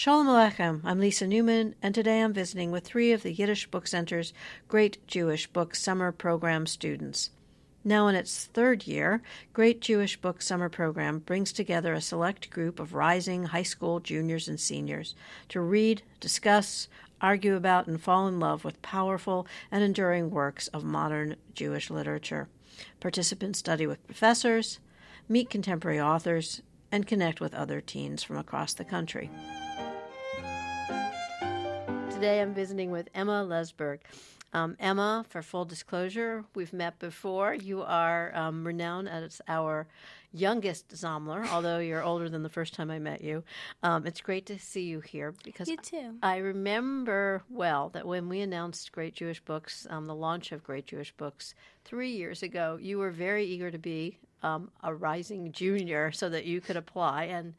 Shalom Aleichem. I'm Lisa Newman, and today I'm visiting with three of the Yiddish Book Center's Great Jewish Book Summer Program students. Now in its third year, Great Jewish Book Summer Program brings together a select group of rising high school juniors and seniors to read, discuss, argue about, and fall in love with powerful and enduring works of modern Jewish literature. Participants study with professors, meet contemporary authors, and connect with other teens from across the country. Today I'm visiting with Emma Lesberg. Um, Emma, for full disclosure, we've met before. You are um, renowned as our youngest zamler, although you're older than the first time I met you. Um, it's great to see you here because you too. I remember well that when we announced Great Jewish Books, um, the launch of Great Jewish Books three years ago, you were very eager to be um, a rising junior so that you could apply. And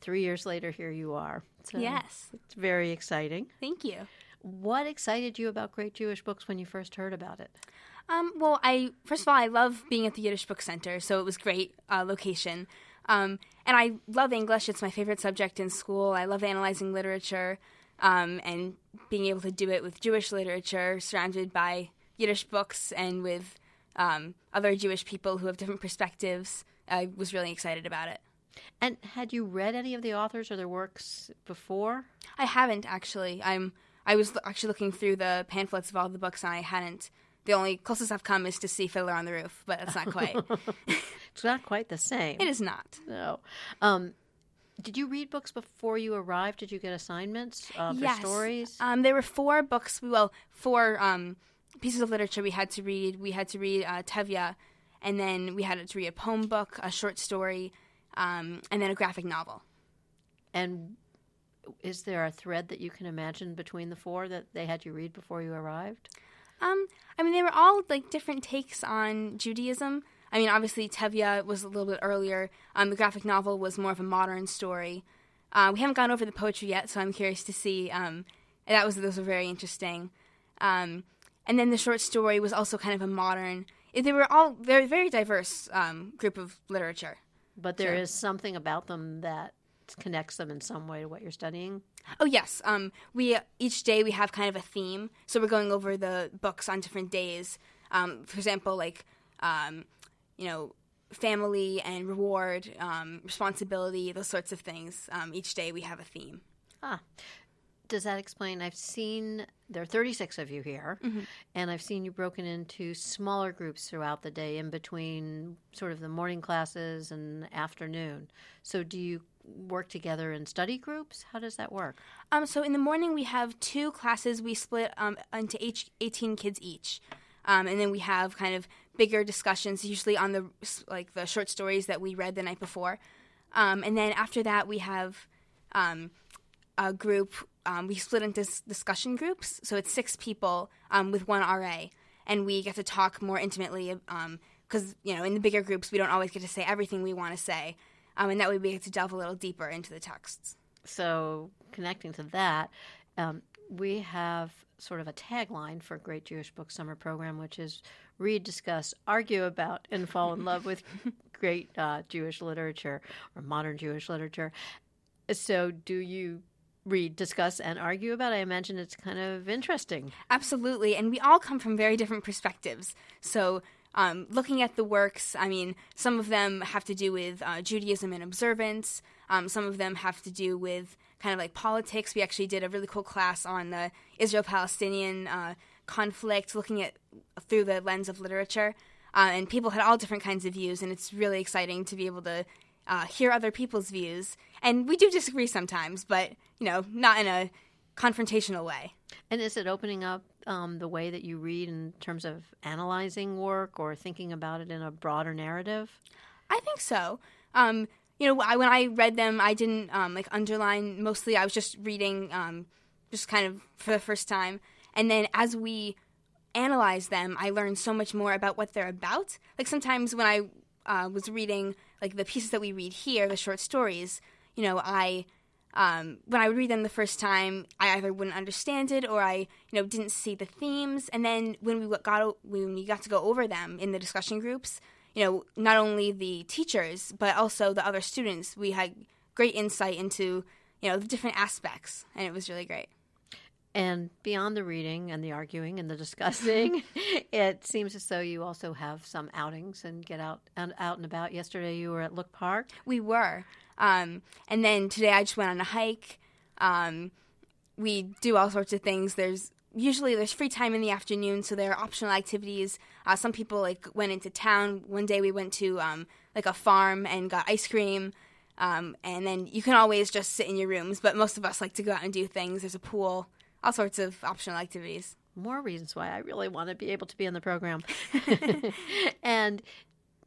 three years later, here you are. So yes. It's very exciting. Thank you. What excited you about Great Jewish Books when you first heard about it? Um, well, I first of all, I love being at the Yiddish Book Center, so it was great uh, location. Um, and I love English; it's my favorite subject in school. I love analyzing literature um, and being able to do it with Jewish literature, surrounded by Yiddish books and with um, other Jewish people who have different perspectives. I was really excited about it. And had you read any of the authors or their works before? I haven't actually. I'm. I was actually looking through the pamphlets of all the books, and I hadn't the only closest I've come is to see Fiddler on the Roof, but it's not quite. it's not quite the same. It is not. No. Um, did you read books before you arrived? Did you get assignments uh, for yes. stories? Um, there were four books. Well, four um, pieces of literature we had to read. We had to read uh, Tevye, and then we had to read a poem book, a short story, um, and then a graphic novel. And is there a thread that you can imagine between the four that they had you read before you arrived? Um, I mean, they were all like different takes on Judaism. I mean, obviously, Tevye was a little bit earlier. Um, the graphic novel was more of a modern story. Uh, we haven't gone over the poetry yet, so I'm curious to see. Um, that was those were very interesting. Um, and then the short story was also kind of a modern. They were all very very diverse um, group of literature. But there is something about them that connects them in some way to what you're studying? Oh yes. Um, we each day we have kind of a theme, so we're going over the books on different days. Um, for example, like um, you know, family and reward, um, responsibility, those sorts of things. Um, each day we have a theme. Ah, does that explain? I've seen there are 36 of you here, mm-hmm. and I've seen you broken into smaller groups throughout the day in between sort of the morning classes and afternoon. So, do you work together in study groups? How does that work? Um, so, in the morning, we have two classes. We split um, into 18 kids each. Um, and then we have kind of bigger discussions, usually on the like the short stories that we read the night before. Um, and then after that, we have um, a group um, we split into discussion groups. So it's six people um, with one RA, and we get to talk more intimately because um, you know in the bigger groups we don't always get to say everything we want to say, um, and that way we get to delve a little deeper into the texts. So connecting to that, um, we have sort of a tagline for Great Jewish Book Summer Program, which is read, discuss, argue about, and fall in love with great uh, Jewish literature or modern Jewish literature. So, do you read, discuss, and argue about. I imagine it's kind of interesting. Absolutely. And we all come from very different perspectives. So, um, looking at the works, I mean, some of them have to do with uh, Judaism and observance, um, some of them have to do with kind of like politics. We actually did a really cool class on the Israel Palestinian uh, conflict, looking at through the lens of literature. Uh, and people had all different kinds of views, and it's really exciting to be able to uh, hear other people's views. And we do disagree sometimes, but you know, not in a confrontational way. And is it opening up um, the way that you read in terms of analyzing work or thinking about it in a broader narrative? I think so. Um, you know, I, when I read them, I didn't um, like underline. Mostly, I was just reading, um, just kind of for the first time. And then as we analyze them, I learned so much more about what they're about. Like sometimes when I uh, was reading like the pieces that we read here, the short stories, you know, I um, when I would read them the first time, I either wouldn't understand it or I, you know, didn't see the themes. And then when we got when we got to go over them in the discussion groups, you know, not only the teachers but also the other students, we had great insight into, you know the different aspects, and it was really great. And beyond the reading and the arguing and the discussing, it seems as though you also have some outings and get out and out and about. Yesterday, you were at Look Park. We were, um, and then today I just went on a hike. Um, we do all sorts of things. There's usually there's free time in the afternoon, so there are optional activities. Uh, some people like went into town. One day we went to um, like a farm and got ice cream. Um, and then you can always just sit in your rooms, but most of us like to go out and do things. There's a pool, all sorts of optional activities. More reasons why I really want to be able to be in the program. and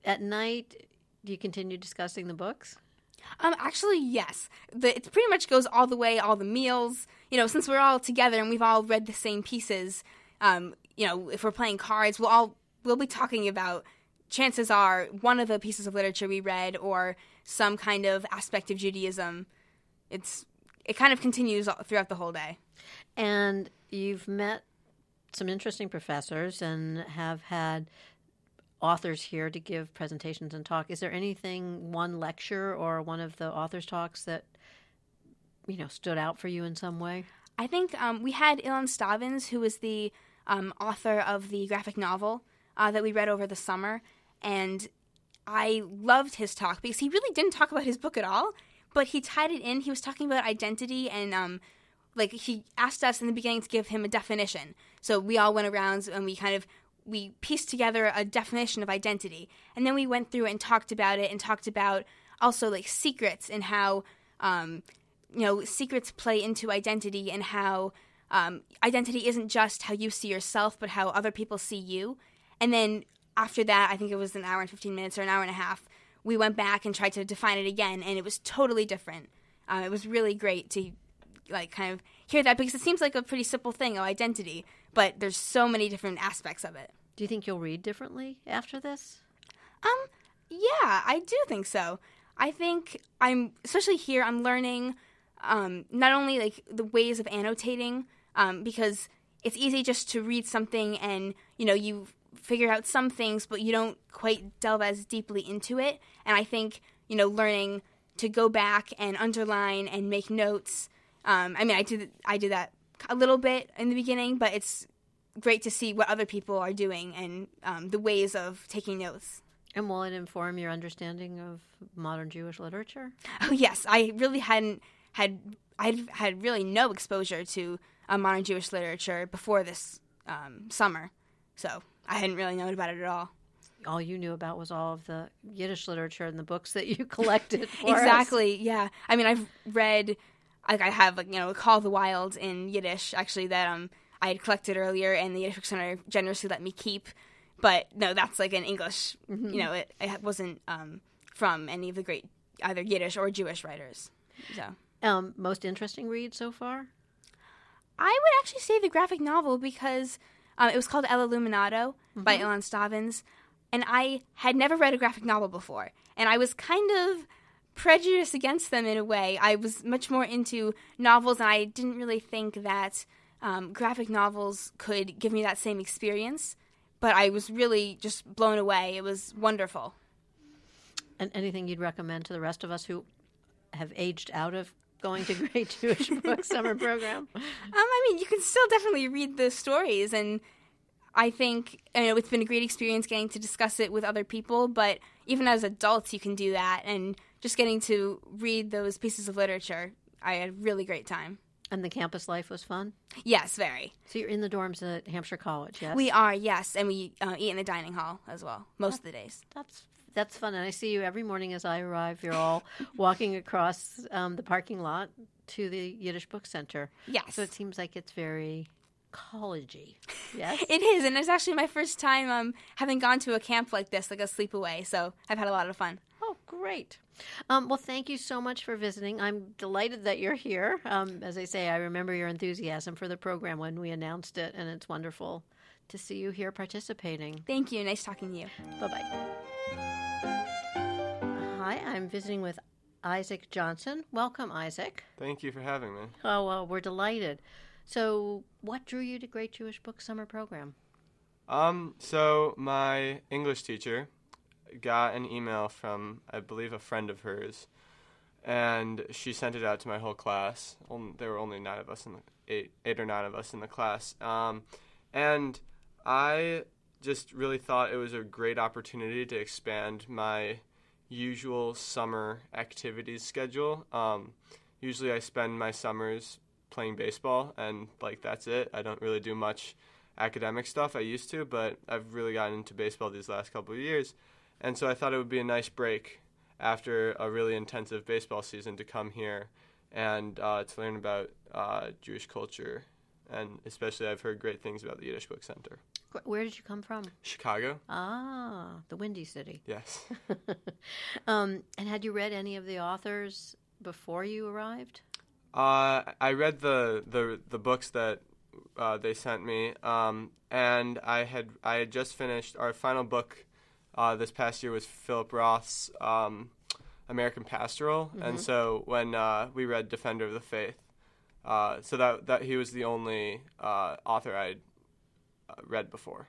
at night, do you continue discussing the books? Um, actually, yes. The, it pretty much goes all the way, all the meals. You know, since we're all together and we've all read the same pieces, um, you know, if we're playing cards, we'll all we'll be talking about. Chances are one of the pieces of literature we read, or some kind of aspect of Judaism. It's it kind of continues throughout the whole day. And you've met some interesting professors and have had authors here to give presentations and talk. Is there anything, one lecture or one of the authors' talks that you know stood out for you in some way? I think um, we had Ilan Stavans, who was the um, author of the graphic novel uh, that we read over the summer, and I loved his talk because he really didn't talk about his book at all, but he tied it in. He was talking about identity and um, like he asked us in the beginning to give him a definition. So we all went around and we kind of we pieced together a definition of identity, and then we went through and talked about it and talked about also like secrets and how um, you know secrets play into identity and how um, identity isn't just how you see yourself, but how other people see you. And then after that, I think it was an hour and 15 minutes or an hour and a half, we went back and tried to define it again, and it was totally different. Uh, it was really great to like kind of hear that because it seems like a pretty simple thing, oh, identity, but there's so many different aspects of it. Do you think you'll read differently after this? Um, yeah, I do think so. I think I'm especially here. I'm learning um, not only like the ways of annotating um, because it's easy just to read something and you know you figure out some things, but you don't quite delve as deeply into it. And I think you know learning to go back and underline and make notes. Um, I mean, I did I did that a little bit in the beginning, but it's great to see what other people are doing and um, the ways of taking notes. And will it inform your understanding of modern Jewish literature? Oh yes, I really hadn't had I had really no exposure to uh, modern Jewish literature before this um, summer, so I hadn't really known about it at all. All you knew about was all of the Yiddish literature and the books that you collected. exactly. Us. Yeah. I mean, I've read, like, I have, like, you know, Call of the Wild in Yiddish, actually, that um I had collected earlier, and the Yiddish Center generously let me keep. But no, that's like an English. Mm-hmm. You know, it, it wasn't um, from any of the great either Yiddish or Jewish writers. So, um, most interesting read so far. I would actually say the graphic novel because um, it was called El Iluminado mm-hmm. by Ilan Stavans, and I had never read a graphic novel before, and I was kind of prejudiced against them in a way. I was much more into novels, and I didn't really think that um, graphic novels could give me that same experience. But I was really just blown away. It was wonderful. And anything you'd recommend to the rest of us who have aged out of going to Great Jewish Book Summer Program? Um, I mean, you can still definitely read the stories, and I think you know it's been a great experience getting to discuss it with other people. But even as adults, you can do that, and just getting to read those pieces of literature, I had a really great time. And the campus life was fun. Yes, very. So you're in the dorms at Hampshire College, yes? We are, yes, and we uh, eat in the dining hall as well most that, of the days. That's that's fun, and I see you every morning as I arrive. You're all walking across um, the parking lot to the Yiddish Book Center. Yes. So it seems like it's very collegey. Yes, it is, and it's actually my first time um, having gone to a camp like this, like a sleepaway. So I've had a lot of fun. Great. Um, well, thank you so much for visiting. I'm delighted that you're here. Um, as I say, I remember your enthusiasm for the program when we announced it, and it's wonderful to see you here participating. Thank you. Nice talking to you. Bye bye. Hi, I'm visiting with Isaac Johnson. Welcome, Isaac. Thank you for having me. Oh, well, we're delighted. So, what drew you to Great Jewish Book Summer Program? Um, so my English teacher got an email from, I believe, a friend of hers, and she sent it out to my whole class. There were only nine of us in the eight, eight or nine of us in the class, um, and I just really thought it was a great opportunity to expand my usual summer activities schedule. Um, usually, I spend my summers playing baseball, and like that's it. I don't really do much academic stuff. I used to, but I've really gotten into baseball these last couple of years, and so I thought it would be a nice break after a really intensive baseball season to come here and uh, to learn about uh, Jewish culture. And especially, I've heard great things about the Yiddish Book Center. Where did you come from? Chicago. Ah, the Windy City. Yes. um, and had you read any of the authors before you arrived? Uh, I read the, the the books that uh, they sent me, um, and I had I had just finished our final book uh, this past year was Philip Roth's um, American Pastoral, mm-hmm. and so when uh, we read Defender of the Faith, uh, so that that he was the only uh, author I'd uh, read before.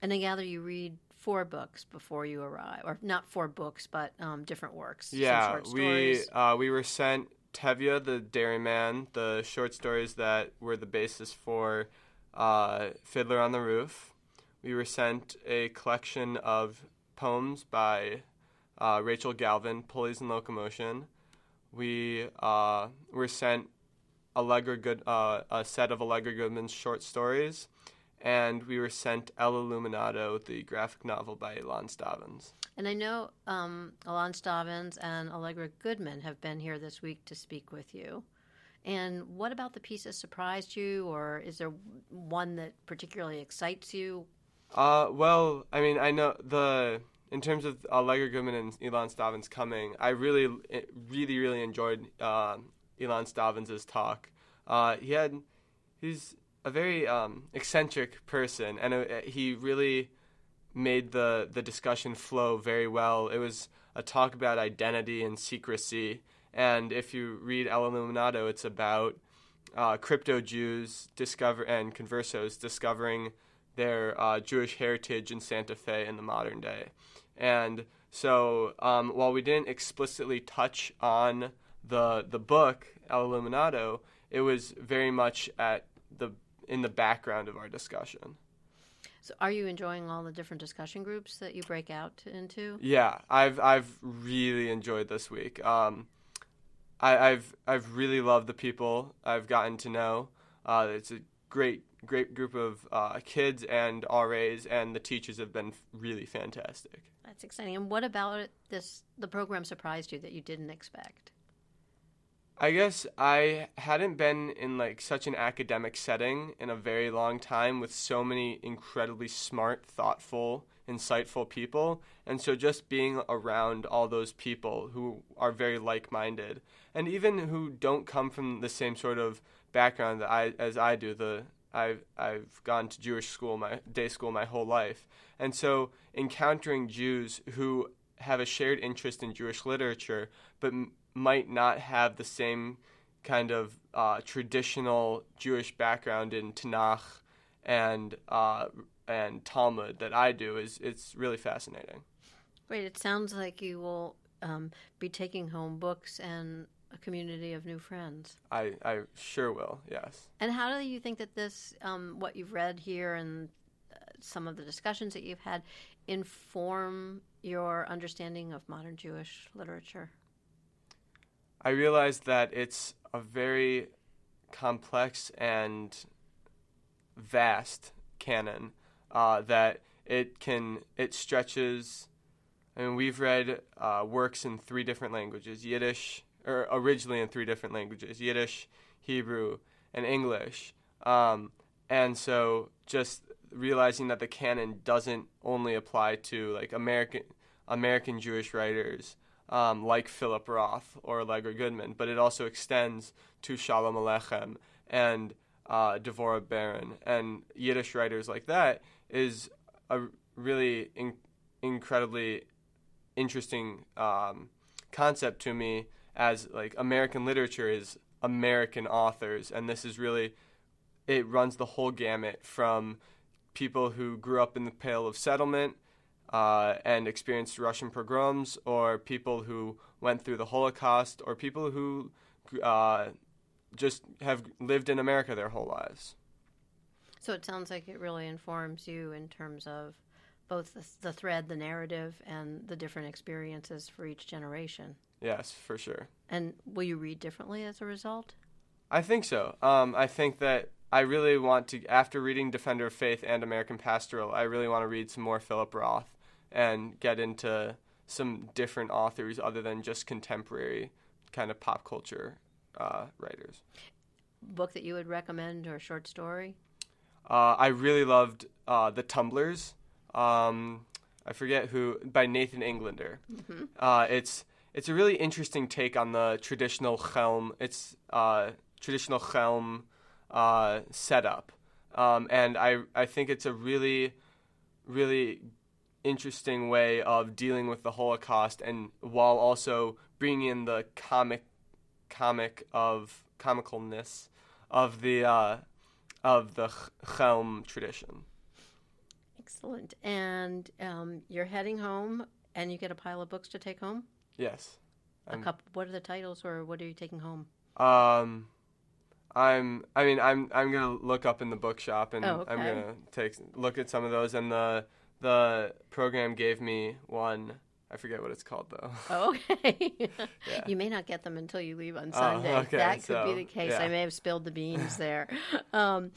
And I gather you read four books before you arrive, or not four books, but um, different works. Yeah, we uh, we were sent Tevye the Dairyman, the short stories that were the basis for Fiddler on the Roof we were sent a collection of poems by uh, Rachel Galvin, Pulleys and Locomotion. We uh, were sent Allegra Good, uh, a set of Allegra Goodman's short stories, and we were sent El Iluminado, the graphic novel by Ilan Stavans. And I know um, Ilan Stavans and Allegra Goodman have been here this week to speak with you. And what about the piece pieces surprised you, or is there one that particularly excites you? Uh, well, I mean, I know the in terms of Allegra Goodman and Ilan Stavans coming, I really, really, really enjoyed uh, Ilan Stavans' talk. Uh, he had, he's a very um, eccentric person, and uh, he really made the the discussion flow very well. It was a talk about identity and secrecy, and if you read El Iluminado, it's about uh, crypto Jews discover and conversos discovering their uh, Jewish heritage in Santa Fe in the modern day. And so, um, while we didn't explicitly touch on the the book El Iluminado, it was very much at the in the background of our discussion. So, are you enjoying all the different discussion groups that you break out into? Yeah, I've I've really enjoyed this week. Um, I, have I've really loved the people I've gotten to know. Uh, it's a great great group of uh, kids and RAs, and the teachers have been really fantastic. That's exciting. And what about this? The program surprised you that you didn't expect? I guess I hadn't been in like such an academic setting in a very long time with so many incredibly smart, thoughtful, insightful people. And so just being around all those people who are very like-minded and even who don't come from the same sort of background that I as I do, the I've I've gone to Jewish school my day school my whole life, and so encountering Jews who have a shared interest in Jewish literature, but m- might not have the same kind of uh, traditional Jewish background in Tanakh and uh, and Talmud that I do is it's really fascinating. Great. It sounds like you will um, be taking home books and community of new friends. I, I sure will, yes. And how do you think that this, um, what you've read here and uh, some of the discussions that you've had, inform your understanding of modern Jewish literature? I realize that it's a very complex and vast canon uh, that it can it stretches. I mean, we've read uh, works in three different languages: Yiddish, or originally in three different languages Yiddish, Hebrew, and English. Um, and so just realizing that the canon doesn't only apply to like American American Jewish writers um, like Philip Roth or Allegra Goodman, but it also extends to Shalom Aleichem and uh, Devorah Baron and Yiddish writers like that is a really in- incredibly interesting um, concept to me as like American literature is American authors, and this is really it runs the whole gamut from people who grew up in the Pale of Settlement uh, and experienced Russian pogroms, or people who went through the Holocaust, or people who uh, just have lived in America their whole lives. So it sounds like it really informs you in terms of both the, the thread, the narrative, and the different experiences for each generation. Yes, for sure. And will you read differently as a result? I think so. Um, I think that I really want to, after reading Defender of Faith and American Pastoral, I really want to read some more Philip Roth and get into some different authors other than just contemporary kind of pop culture uh, writers. Book that you would recommend or short story? Uh, I really loved uh, The Tumblers. Um, I forget who, by Nathan Englander. Mm-hmm. Uh, it's it's a really interesting take on the traditional Chelm. It's uh, traditional Chelm uh, setup, um, and I I think it's a really really interesting way of dealing with the Holocaust, and while also bringing in the comic comic of comicalness of the uh, of the Chelm tradition. Excellent. And um, you're heading home, and you get a pile of books to take home. Yes. A couple. What are the titles, or what are you taking home? Um, I'm. I mean, I'm. I'm gonna look up in the bookshop, and oh, okay. I'm gonna take look at some of those. And the the program gave me one. I forget what it's called though. Oh, okay. yeah. You may not get them until you leave on oh, Sunday. Oh, okay. That could so, be the case. Yeah. I may have spilled the beans there. Um,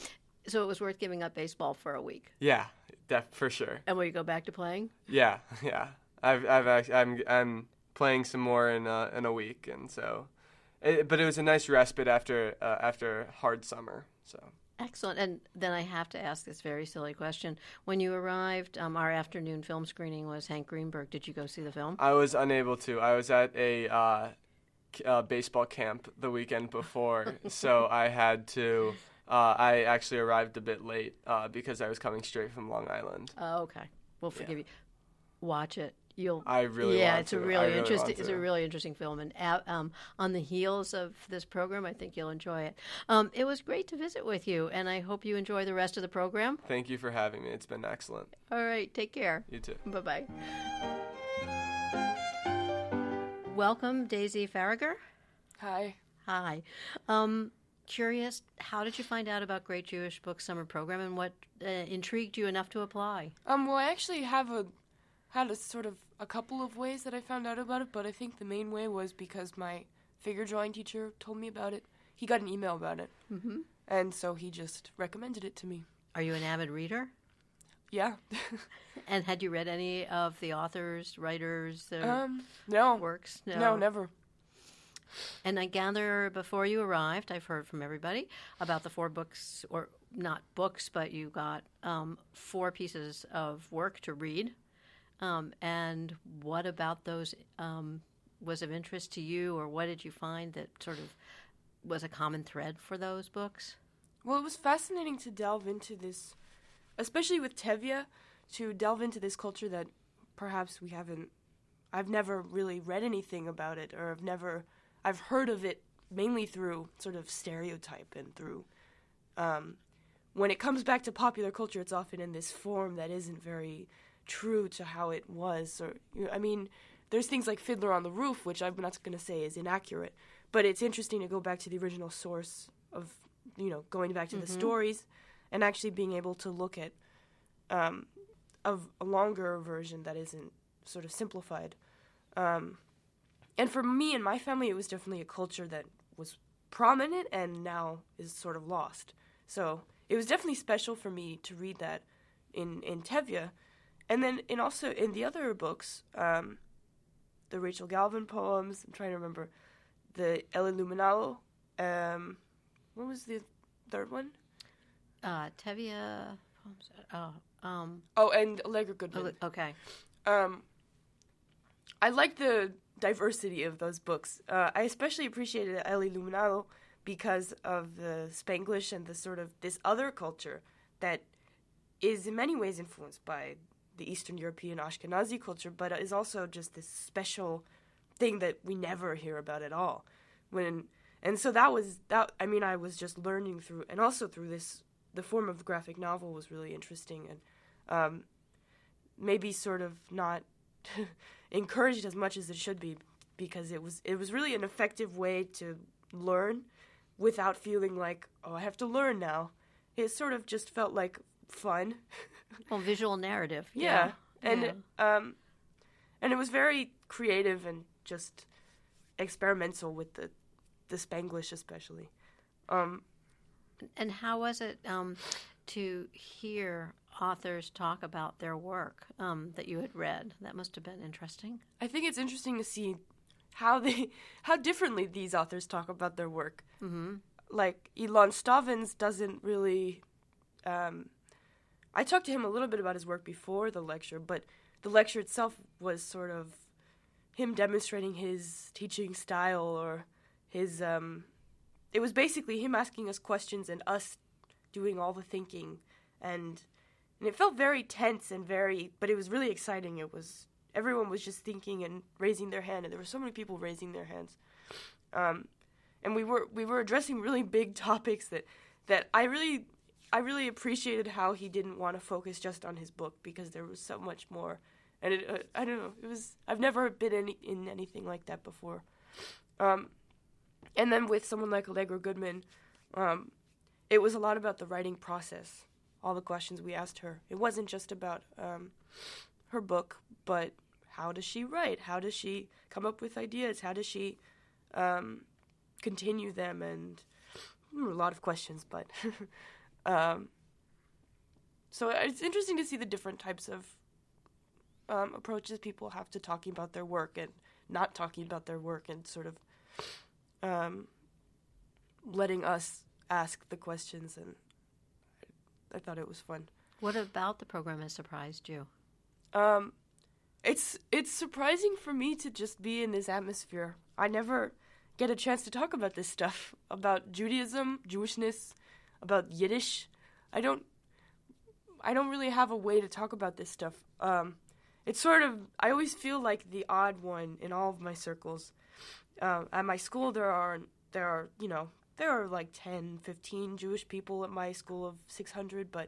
so it was worth giving up baseball for a week. Yeah, def- for sure. And will you go back to playing? Yeah, yeah. I've, I've, actually, I'm, I'm playing some more in a, in a week, and so, it, but it was a nice respite after, uh, after hard summer. So. Excellent. And then I have to ask this very silly question. When you arrived, um, our afternoon film screening was Hank Greenberg. Did you go see the film? I was unable to. I was at a uh, uh, baseball camp the weekend before, so I had to. Uh, I actually arrived a bit late uh, because I was coming straight from Long Island. Oh, okay. We'll forgive yeah. you. Watch it you'll I really yeah it's to. a really, really interesting it's a really interesting film and uh, um, on the heels of this program I think you'll enjoy it. Um, it was great to visit with you and I hope you enjoy the rest of the program. Thank you for having me. It's been excellent. All right take care. You too. Bye bye welcome Daisy Faragher hi. Hi. Um, curious how did you find out about Great Jewish Book Summer Program and what uh, intrigued you enough to apply? Um, well I actually have a had a sort of a couple of ways that I found out about it, but I think the main way was because my figure drawing teacher told me about it. He got an email about it, mm-hmm. and so he just recommended it to me. Are you an avid reader? Yeah. and had you read any of the authors, writers, um, no works? No. no, never. And I gather before you arrived, I've heard from everybody about the four books, or not books, but you got um, four pieces of work to read um, and what about those um, was of interest to you, or what did you find that sort of was a common thread for those books? Well, it was fascinating to delve into this, especially with Tevye, to delve into this culture that perhaps we haven't. I've never really read anything about it, or I've never. I've heard of it mainly through sort of stereotype and through. Um, when it comes back to popular culture, it's often in this form that isn't very true to how it was. Or I mean, there's things like Fiddler on the Roof, which I'm not going to say is inaccurate, but it's interesting to go back to the original source of you know going back to mm-hmm. the stories and actually being able to look at um, of a longer version that isn't sort of simplified. Um, and for me and my family, it was definitely a culture that was prominent and now is sort of lost. So it was definitely special for me to read that in in Tevye and then in also in the other books, um, the Rachel Galvin poems. I'm trying to remember the El Iluminado. Um, what was the third one? Uh, Tevye poems. Oh, um, oh, and Allegra Goodman. Okay. Um, I like the diversity of those books. Uh, I especially appreciated El Iluminado because of the Spanglish and the sort of this other culture that is in many ways influenced by the Eastern European Ashkenazi culture, but is also just this special thing that we never hear about at all. When and so that was that. I mean, I was just learning through, and also through this, the form of the graphic novel was really interesting, and um, maybe sort of not encouraged as much as it should be because it was it was really an effective way to learn without feeling like oh I have to learn now. It sort of just felt like fun. well, visual narrative. Yeah, yeah. and yeah. um, and it was very creative and just experimental with the the Spanglish especially. Um, and how was it um, to hear authors talk about their work um, that you had read? That must have been interesting. I think it's interesting to see how they how differently these authors talk about their work. Mm-hmm. Like Ilan Stavans doesn't really. Um, I talked to him a little bit about his work before the lecture, but the lecture itself was sort of him demonstrating his teaching style or his. Um, it was basically him asking us questions and us doing all the thinking, and and it felt very tense and very, but it was really exciting. It was everyone was just thinking and raising their hand, and there were so many people raising their hands. Um, and we were we were addressing really big topics that that I really I really appreciated how he didn't want to focus just on his book because there was so much more. And it, uh, I don't know, it was I've never been any, in anything like that before. Um, and then with someone like Allegra Goodman, um, it was a lot about the writing process. All the questions we asked her. It wasn't just about um, her book, but how does she write? How does she come up with ideas? How does she um, continue them? And hmm, a lot of questions, but um, so it's interesting to see the different types of um, approaches people have to talking about their work and not talking about their work, and sort of um, letting us ask the questions. And I, thought it was fun. What about the program has surprised you? Um, it's it's surprising for me to just be in this atmosphere. I never get a chance to talk about this stuff about Judaism, Jewishness, about Yiddish. I don't I don't really have a way to talk about this stuff. Um, it's sort of I always feel like the odd one in all of my circles. Uh, at my school, there are there are you know there are like 10, 15 Jewish people at my school of 600, but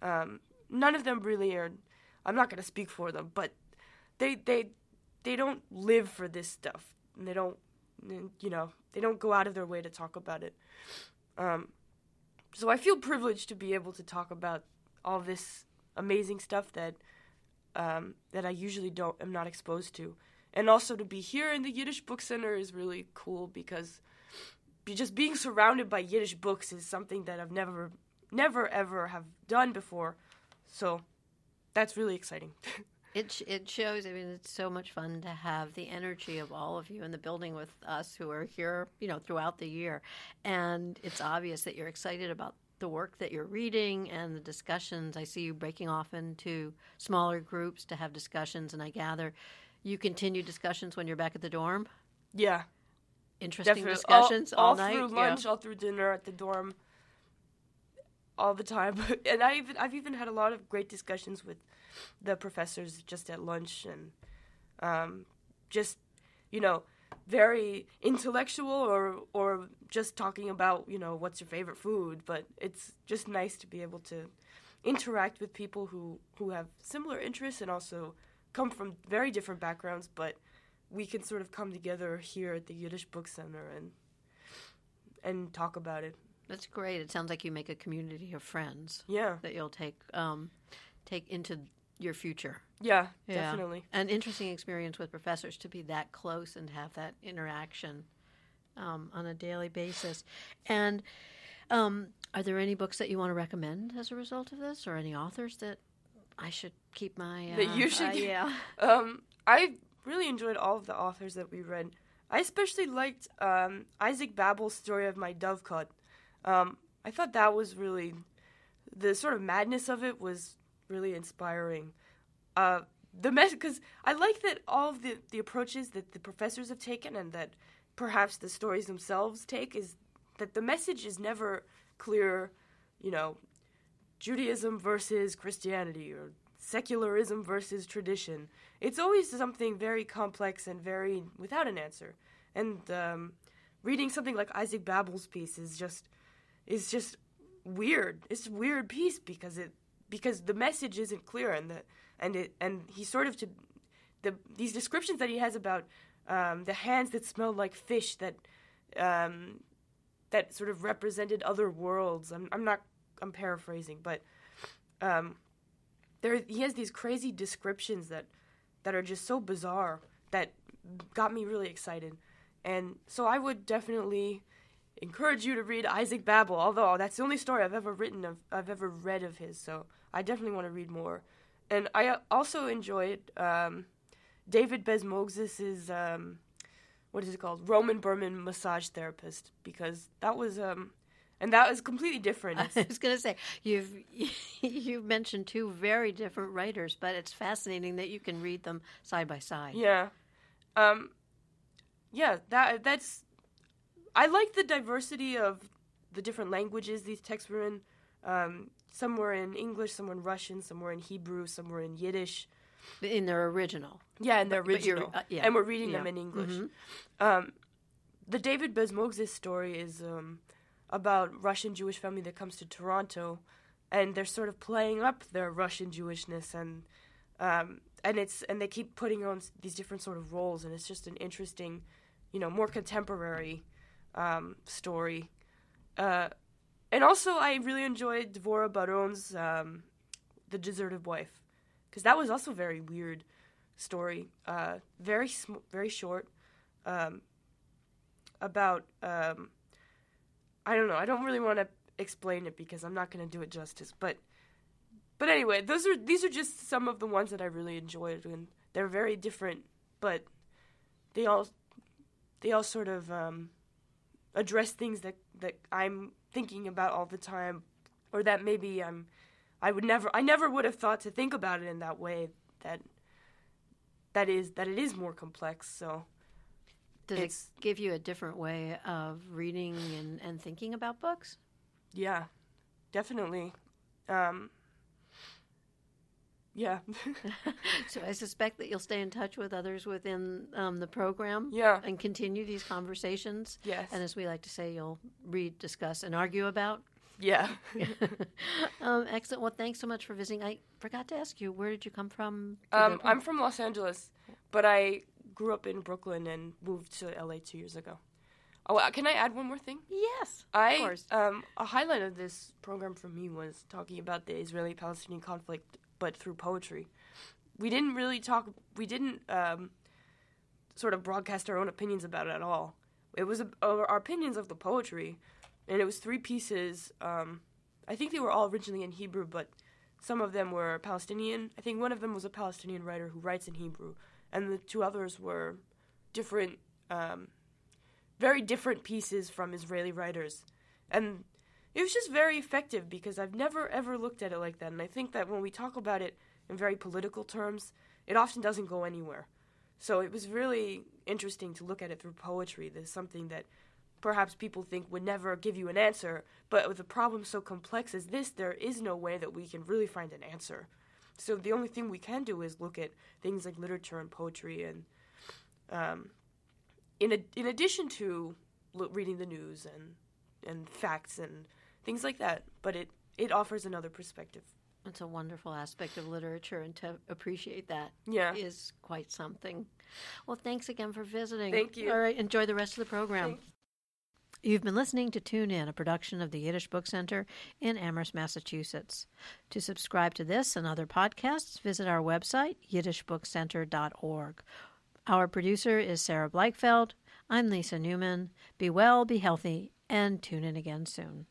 um, none of them really are I'm not gonna speak for them, but they they they don't live for this stuff. And they don't, you know, they don't go out of their way to talk about it. Um, so I feel privileged to be able to talk about all this amazing stuff that um, that I usually don't am not exposed to, and also to be here in the Yiddish Book Center is really cool because be just being surrounded by Yiddish books is something that I've never never ever have done before. So that's really exciting. it it shows. I mean, it's so much fun to have the energy of all of you in the building with us who are here, you know, throughout the year, and it's obvious that you're excited about the work that you're reading and the discussions. I see you breaking off into smaller groups to have discussions, and I gather you continue discussions when you're back at the dorm. Yeah, interesting Definitely. discussions all, all, all night. through lunch, yeah. all through dinner at the dorm all the time. and I even I've even had a lot of great discussions with the professors just at lunch and um, just you know very intellectual or or just talking about you know what's your favorite food. But it's just nice to be able to interact with people who who have similar interests and also come from very different backgrounds, but we can sort of come together here at the Yiddish Book Center and and talk about it. That's great. It sounds like you make a community of friends. Yeah. That you'll take um, take into your future. Yeah, yeah, definitely. An interesting experience with professors to be that close and have that interaction um, on a daily basis. And um, are there any books that you want to recommend as a result of this, or any authors that I should keep my uh, that you should? Uh, yeah. Um, I really enjoyed all of the authors that we read. I especially liked um, Isaac Babel's story of my dovecot. Um, I thought that was really the sort of madness of it was really inspiring. Uh, the mess because I like that all of the the approaches that the professors have taken and that perhaps the stories themselves take is that the message is never clear. You know, Judaism versus Christianity or secularism versus tradition. It's always something very complex and very without an answer. And um, reading something like Isaac Babel's piece is just is just weird. It's a weird piece because it because the message isn't clear and the and it and he sort of to the these descriptions that he has about um, the hands that smelled like fish that um, that sort of represented other worlds. I'm I'm not I'm paraphrasing, but um, there he has these crazy descriptions that that are just so bizarre that got me really excited. And so I would definitely encourage you to read Isaac Babel, although that's the only story I've ever written of I've ever read of his, so I definitely want to read more. And I also enjoyed um, David Bezmozgis's um, what is it called? Roman Berman massage therapist because that was um, and that was completely different. I was going to say you've you've mentioned two very different writers, but it's fascinating that you can read them side by side. Yeah, um, yeah. That that's. I like the diversity of the different languages these texts were in. Um, some were in English, some were in Russian, some were in Hebrew, some were in Yiddish. In their original. Yeah, in their original. Uh, yeah. And we're reading yeah. them in English. Mm-hmm. Um, the David Bezmozgis story is um, about Russian Jewish family that comes to Toronto, and they're sort of playing up their Russian Jewishness, and um, and it's and they keep putting on these different sort of roles, and it's just an interesting, you know, more contemporary um, story. Uh, and also, I really enjoyed Dvora Baron's um, "The Deserted Wife" because that was also a very weird story, uh, very sm- very short, um, about um, I don't know. I don't really want to explain it because I'm not going to do it justice. But but anyway, those are these are just some of the ones that I really enjoyed, and they're very different, but they all they all sort of um, address things that that I'm thinking about all the time, or that maybe I'm I would never I never would have thought to think about it in that way. That that is that it is more complex. So does it's, it give you a different way of reading and, and thinking about books? Yeah, definitely. Um, yeah. so I suspect that you'll stay in touch with others within um, the program. Yeah. And continue these conversations. Yes. And as we like to say, you'll read, discuss, and argue about. Yeah. um, excellent. Well, thanks so much for visiting. I forgot to ask you, where did you come from? Um, I'm from Los Angeles, but I grew up in Brooklyn and moved to LA two years ago. Oh, uh, can I add one more thing? Yes, I, of course. Um, a highlight of this program for me was talking about the Israeli-Palestinian conflict, but through poetry. We didn't really talk. We didn't um, sort of broadcast our own opinions about it at all. It was a, our opinions of the poetry, and it was three pieces. Um, I think they were all originally in Hebrew, but some of them were Palestinian. I think one of them was a Palestinian writer who writes in Hebrew and the two others were different, um, very different pieces from Israeli writers, and it was just very effective because I've never ever looked at it like that, and I think that when we talk about it in very political terms, it often doesn't go anywhere. So it was really interesting to look at it through poetry. There's something that perhaps people think would never give you an answer, but with a problem so complex as this, there is no way that we can really find an answer. So the only thing we can do is look at things like literature and poetry, and um, in a, in addition to reading the news and and facts and things like that. But it it offers another perspective. It's a wonderful aspect of literature, and to appreciate that yeah. is quite something. Well, thanks again for visiting. Thank you. All right, enjoy the rest of the program. Thanks. You've been listening to Tune In, a production of the Yiddish Book Center in Amherst, Massachusetts. To subscribe to this and other podcasts, visit our website, yiddishbookcenter.org. Our producer is Sarah Bleichfeld. I'm Lisa Newman. Be well, be healthy, and tune in again soon.